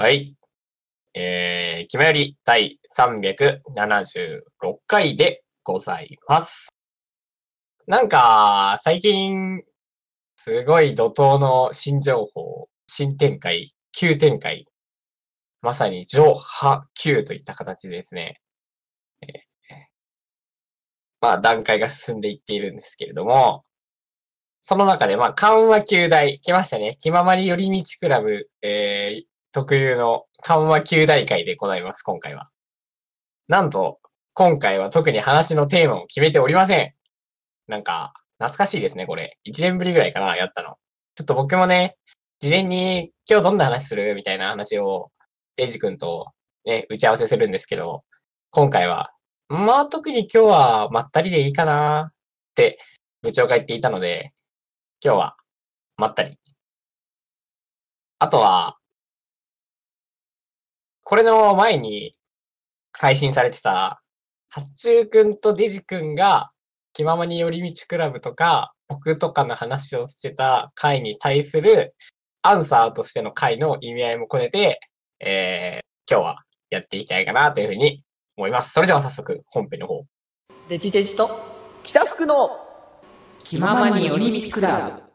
はい。えー、決まより第376回でございます。なんか、最近、すごい怒涛の新情報、新展開、急展開、まさに上波急といった形ですね、えーまあ段階が進んでいっているんですけれども、その中で、まあ、緩和球大、来ましたね。気ままり寄り道クラブ、えー、特有の緩和球大会でございます、今回は。なんと、今回は特に話のテーマを決めておりません。なんか、懐かしいですね、これ。1年ぶりぐらいかな、やったの。ちょっと僕もね、事前に今日どんな話する？みたいな話を、デイジ君とね、打ち合わせするんですけど、今回は、まあ特に今日はまったりでいいかなって部長が言っていたので、今日はまったり。あとは、これの前に配信されてた、八中くんとデジくんが気ままに寄り道クラブとか、僕とかの話をしてた回に対するアンサーとしての回の意味合いも込めて、えー、今日はやっていきたいかなというふうに思います。それでは早速本編の方。デジデジと北福の気ままに寄り道クラブ。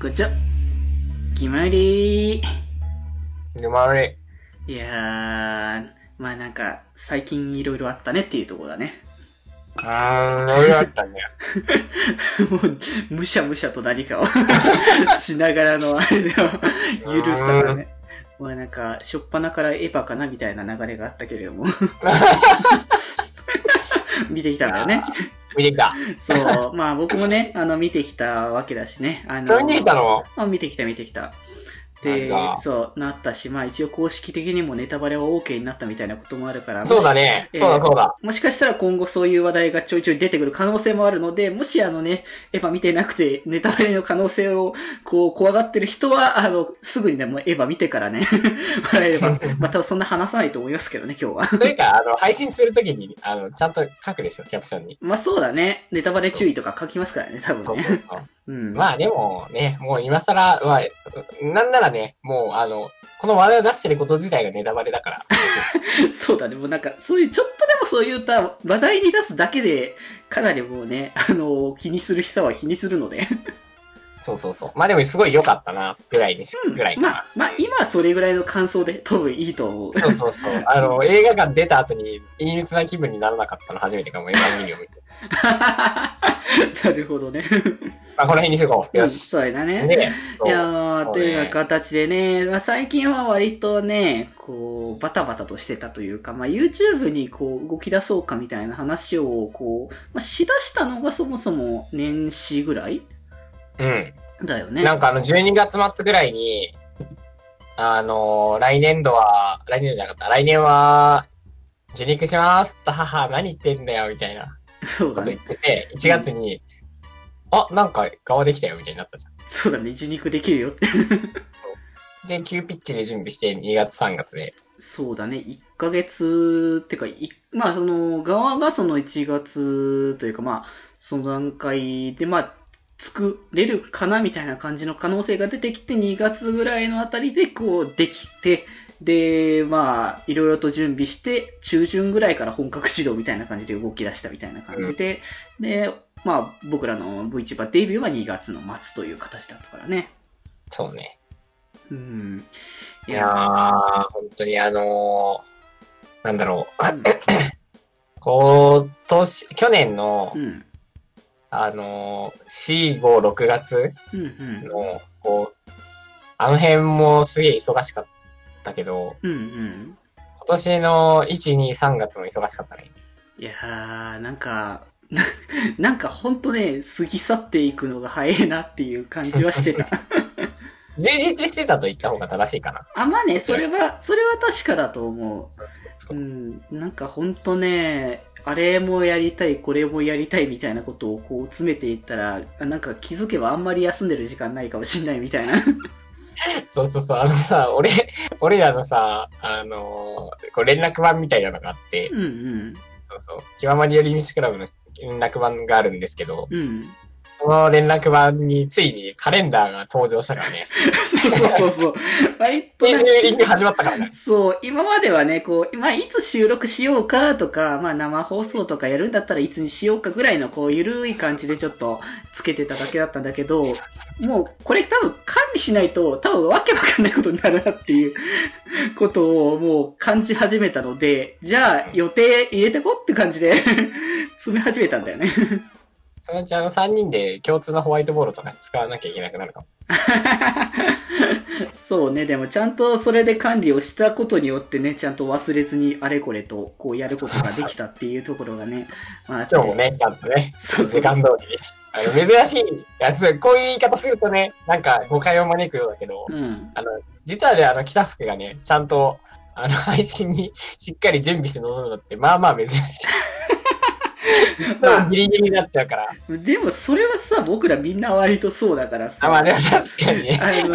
こちは。決まりでもあれ、いやー、まあなんか、最近いろいろあったねっていうところだね。うーん、俺だったんだよ。もう、むしゃむしゃと何かを しながらのあれでは、ゆるさがね。まあなんか、しょっぱなからエヴァかなみたいな流れがあったけれども。見てきたんだよね。見てきた。そう、まあ僕もね、あの、見てきたわけだしね。あそれ見てきたの？あ見てきた見てきた。でそう、なったし、まあ一応公式的にもネタバレは OK になったみたいなこともあるから、そうだね。えーそうだそうだ。もしかしたら今後そういう話題がちょいちょい出てくる可能性もあるので、もしあのね、エヴァ見てなくてネタバレの可能性をこう怖がってる人は、あの、すぐにでもエヴァ見てからね、笑えれば、またそんな話さないと思いますけどね、今日は。というか、あの、配信するときに、あの、ちゃんと書くでしょ、キャプションに。まあそうだね、ネタバレ注意とか書きますからね、多そう分ね。そうそう。うん。まあでもね、もう今更、まあ、なんならね、もうあの、この話題を出してること自体がネタバレだから。そうだね、もうなんか、そういう、ちょっとでもそういった話題に出すだけで、かなりもうね、あの、気にする人は気にするので。そうそうそう。まあでもすごい良かったな、ぐらいにし、ぐらいかなまあ。、まあ、今はそれぐらいの感想で多分いいと思う。そうそうそう。あの、映画館出た後に陰鬱な気分にならなかったの初めてかも、エヴァンゲリオン見て。なるほどね。まあこの辺にしとこう。ようんし。そうだね。で、そういやという形でね、まあ、最近は割とね、こう、バタバタとしてたというか、まあ、YouTube にこう、動き出そうかみたいな話を、こう、まあ、しだしたのがそもそも年始ぐらいうん。だよね。なんかあの、12月末ぐらいに、あの来年度は、来年度じゃなかった、来年は、受肉しますと母何言ってんだよ、みたいなことそうだね言。ってて、1月に、あ、なんか側できたよ、みたいになったじゃん。そうだね、受肉できるよって。で、急ピッチで準備して2月3月で。そうだね、1ヶ月、ってか、いまあ、その、側がその1月というか、まあ、その段階で、まあ、作れるかなみたいな感じの可能性が出てきて、2月ぐらいのあたりで、こう、できて、で、まあ、いろいろと準備して、中旬ぐらいから本格指導みたいな感じで動き出したみたいな感じで、で、まあ、僕らの VTuber デビューは2月の末という形だったからね。そうね。うん。いやー、本当にあのー、なんだろう。うん 今年、去年のう、ん。あのー、4、5、6月うん。うん。の、こう、あの辺もすげえ忙しかったけど、うん。うん。今年の1、2、3月も忙しかったね。いやー、なんか、な なんかほんとね、過ぎ去っていくのが早いなっていう感じはしてた。充実してたと言った方が正しいかな。あ、まあね、それは、それは確かだと思う。そうそうそうう。ん、なんかほんとね、あれもやりたい、これもやりたいみたいなことをこう詰めていったら、あなんか気づけばあんまり休んでる時間ないかもしんないみたいな。そうそうそう。あのさ、俺、俺らのさ、あのーこう連絡板みたいなのがあって、うんうん。そうそう。気ままに寄り道クラブの連絡板があるんですけど、うん。その連絡板についにカレンダーが登場したからね。そうそうそう。割とスねケジューリング始まったからね。そう、今まではね、こう、まあ、いつ収録しようかとか、まあ、生放送とかやるんだったらいつにしようかぐらいの、こう、ゆるい感じでちょっとつけてただけだったんだけど、もう、これ多分管理しないと、多分わけわかんないことになるなっていうことをもう感じ始めたので、じゃあ予定入れてこって感じで 詰め始めたんだよね。そのうちあの3人で共通のホワイトボードとか使わなきゃいけなくなるかも。そうね、でもちゃんとそれで管理をしたことによってね、ちゃんと忘れずにあれこれとこうやることができたっていうところがね、まあ、今日もね、ちゃんとね、そう時間通りに。あの、珍しいやつ、こういう言い方するとね、なんか誤解を招くようだけど、うん。あの、実はね、あの、北福がね、ちゃんと、あの、配信にしっかり準備して臨むのって、まあまあ珍しい。まあギリギリになっちゃうから。でもそれはさ、僕らみんな割とそうだからさ。あ、まあ確かにね。あの、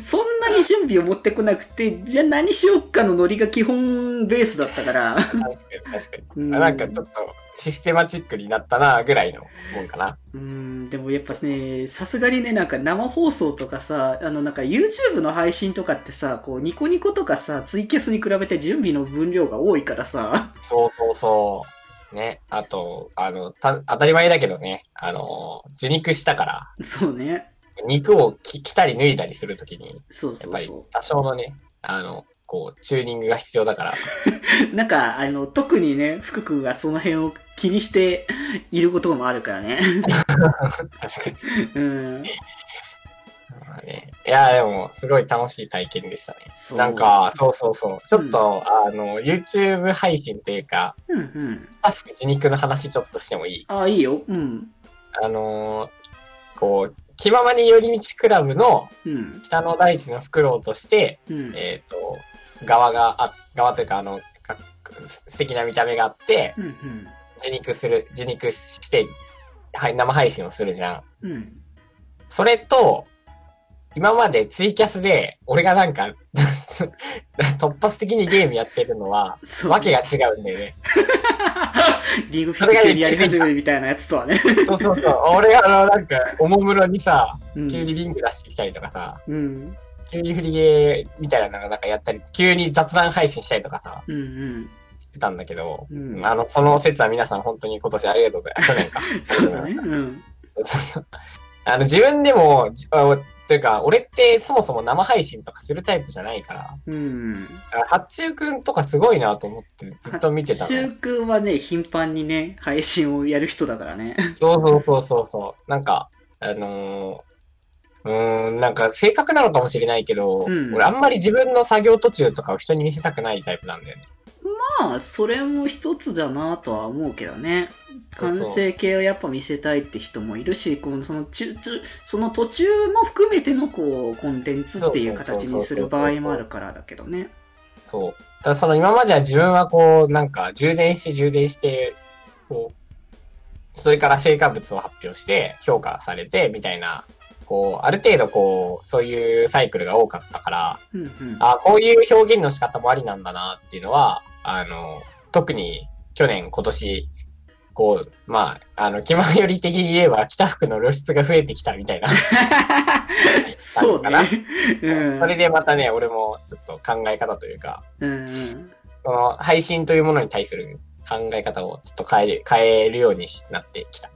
そんなに準備を持ってこなくて、じゃあ何しよっかのノリが基本ベースだったから。確かに確かに。うんなんかちょっとシステマチックになったな、ぐらいのもんかな。うん、でもやっぱね、さすがにね、なんか生放送とかさ、あのなんか YouTube の配信とかってさ、こうニコニコとかさ、ツイキャスに比べて準備の分量が多いからさ、そうそうそう。ね。あと、あの、た、当たり前だけどね、あの、受肉したから、そうね。肉をき着たり脱いだりするときに、そうやっぱりそうそ多少のね、あの、こう、チューニングが必要だから、う。なんか、あの、特にね、福君がその辺を気にしていることもあるからね。確かに。うん。まあね、いや、でも、すごい楽しい体験でしたね。なんか、そうそうそう。ちょっと、あの、YouTube 配信というか、うんうん。スタッフ受肉の話ちょっとしてもいい？あ、いいよ。うん。あのーこう、気ままに寄り道クラブのうん。北の大地のフクロウとして、うん。えっ、と、側が、あ、側というか、あの、か素敵な見た目があって、うんうん。受肉する、受肉して、はい、生配信をするじゃん。うん。それと、今までツイキャスで、俺がなんか、突発的にゲームやってるのは。わけが違うんだよね。リーグフィット急にやり始めるみたいなやつとはね。そうそうそう。俺、あの、なんか、おもむろにさ、うん。急にリング出してきたりとかさ、うん。急にフリゲーみたいなのがなんかやったり、急に雑談配信したりとかさ、うんうん。してたんだけど、うんあの、その説は皆さん本当に今年ありがとうございます。去年か。そうだね。うん。あの、自分でも、というか、俺ってそもそも生配信とかするタイプじゃないから、うん。あ八中くんとかすごいなと思ってずっと見てたシュの。ウ君はね、頻繁にね、配信をやる人だからね。そうそうそうそうそう。なんか、あのーうーん、なんか正確なのかもしれないけど、うん俺あんまり自分の作業途中とかを人に見せたくないタイプなんだよね。まあ、それも一つだなとは思うけどね。完成形をやっぱ見せたいって人もいるし、このそのその途中も含めてのこうコンテンツっていう形にする場合もあるからだけどね。そう。ただその今までは自分はこう、なんか充電して充電して、こう、それから成果物を発表して評価されてみたいな、こう、ある程度こう、そういうサイクルが多かったから、うんうん。あこういう表現の仕方もありなんだなっていうのは、あの、特に去年、今年、こう、まあ、あの、気まより的に言えば、北福の露出が増えてきたみたいな。そうかなね。うん。それでまたね、俺もちょっと考え方というか。その配信というものに対する考え方をちょっと変え、変えるようになってきた。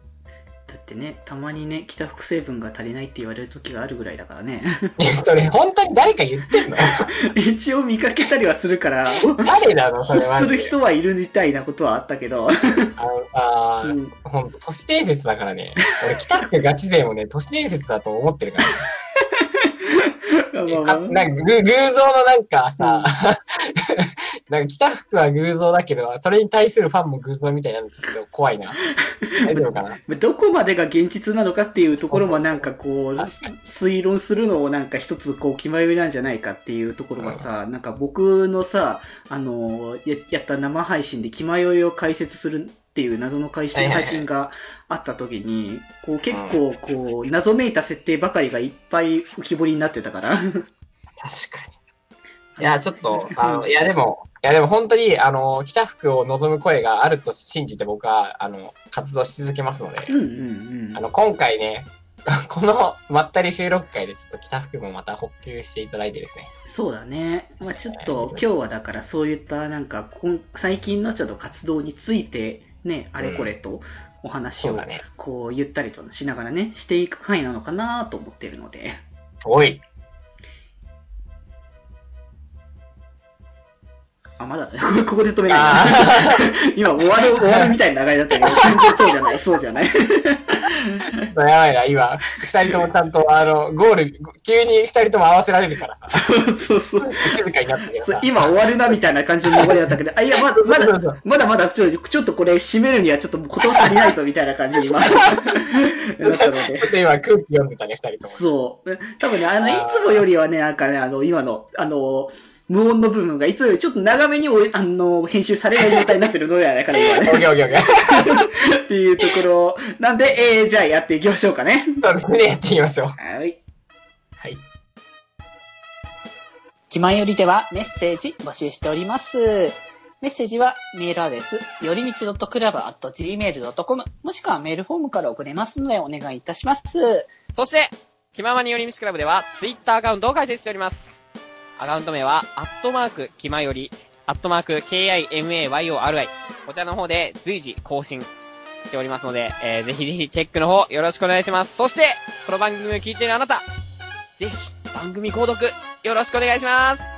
だってね、たまにね、北複成分が足りないって言われる時があるぐらいだからね。それ本当に誰か言ってんの？一応見かけたりはするから、誰なの？それマす。る人はいるみたいなことはあったけど。あのあー、うんほんと、都市伝説だからね。俺、北福ガチ勢もね、都市伝説だと思ってるから、ね。偶像のなんかさ、なんか着た服は偶像だけど、それに対するファンも偶像みたいなのちょっと怖いな。大丈夫かな？どこまでが現実なのかっていうところもなんかこう、推論するのをなんか一つこう決まりなんじゃないかっていうところがさ、なんか僕のさ、あの、ややった生配信で気迷いを解説するっていう謎の配信はいはいはい配信があった時に、こう結構こう、謎めいた設定ばかりがいっぱい浮き彫りになってたから。確かに。いや、ちょっと、あの、いやでも、いやでも本当に、あの、着た服を望む声があると信じて僕は、あの、活動し続けますのでう、んうんうん。あの、今回ね、このまったり収録会でちょっと着た服もまた補給していただいてですね。そうだね。まあちょっとえー今日はだからそういったなんか最近のちょっと活動についてね、あれこれとお話を。こうゆったりとしながらね、していく回なのかなと思ってるので。おい。あ、まだ、こ れここで止めないあ 今終わる、終わるみたいな流れだったけど、全然そうじゃない、そうじゃない。あ、やばいな、今、二人ともちゃんと、あの、ゴール、急に二人とも合わせられるからさ、そうそう。静かになったけどさ。そう今終わるなみたいな感じの流れだったけど、あ、いや、まだ、まだ、そうそうそうまだまだちょ、ちょっとこれ締めるにはちょっとこと足りないとみたいな感じに今、なったのでちょ。っと今空気読んでたね、二人とも。そう。多分ね、あの、いつもよりはね、なんかね、あの、今の、あの、無音の部分がいつもよりちょっと長めにおあの、編集されない状態になってるのではないかな、今 オッね。ケーオッケーオッケー。っていうところ。なんで、えー、じゃあやっていきましょうかね。そうですね、やっていきましょう。はい。はい。気まよりではメッセージ募集しております。メッセージはメールアドレス、よりみち .club.gmail.com もしくはメールフォームから送れますのでお願いいたします。そして、気ままに寄り道クラブでは、ツイッターアカウントを開設しております。アカウント名は、アットマーク、きまより、アットマーク、KIMAYORI。こちらの方で随時更新しておりますので、えー、ぜひぜひチェックの方よろしくお願いします。そして、この番組を聞いているあなた、ぜひ番組購読よろしくお願いします。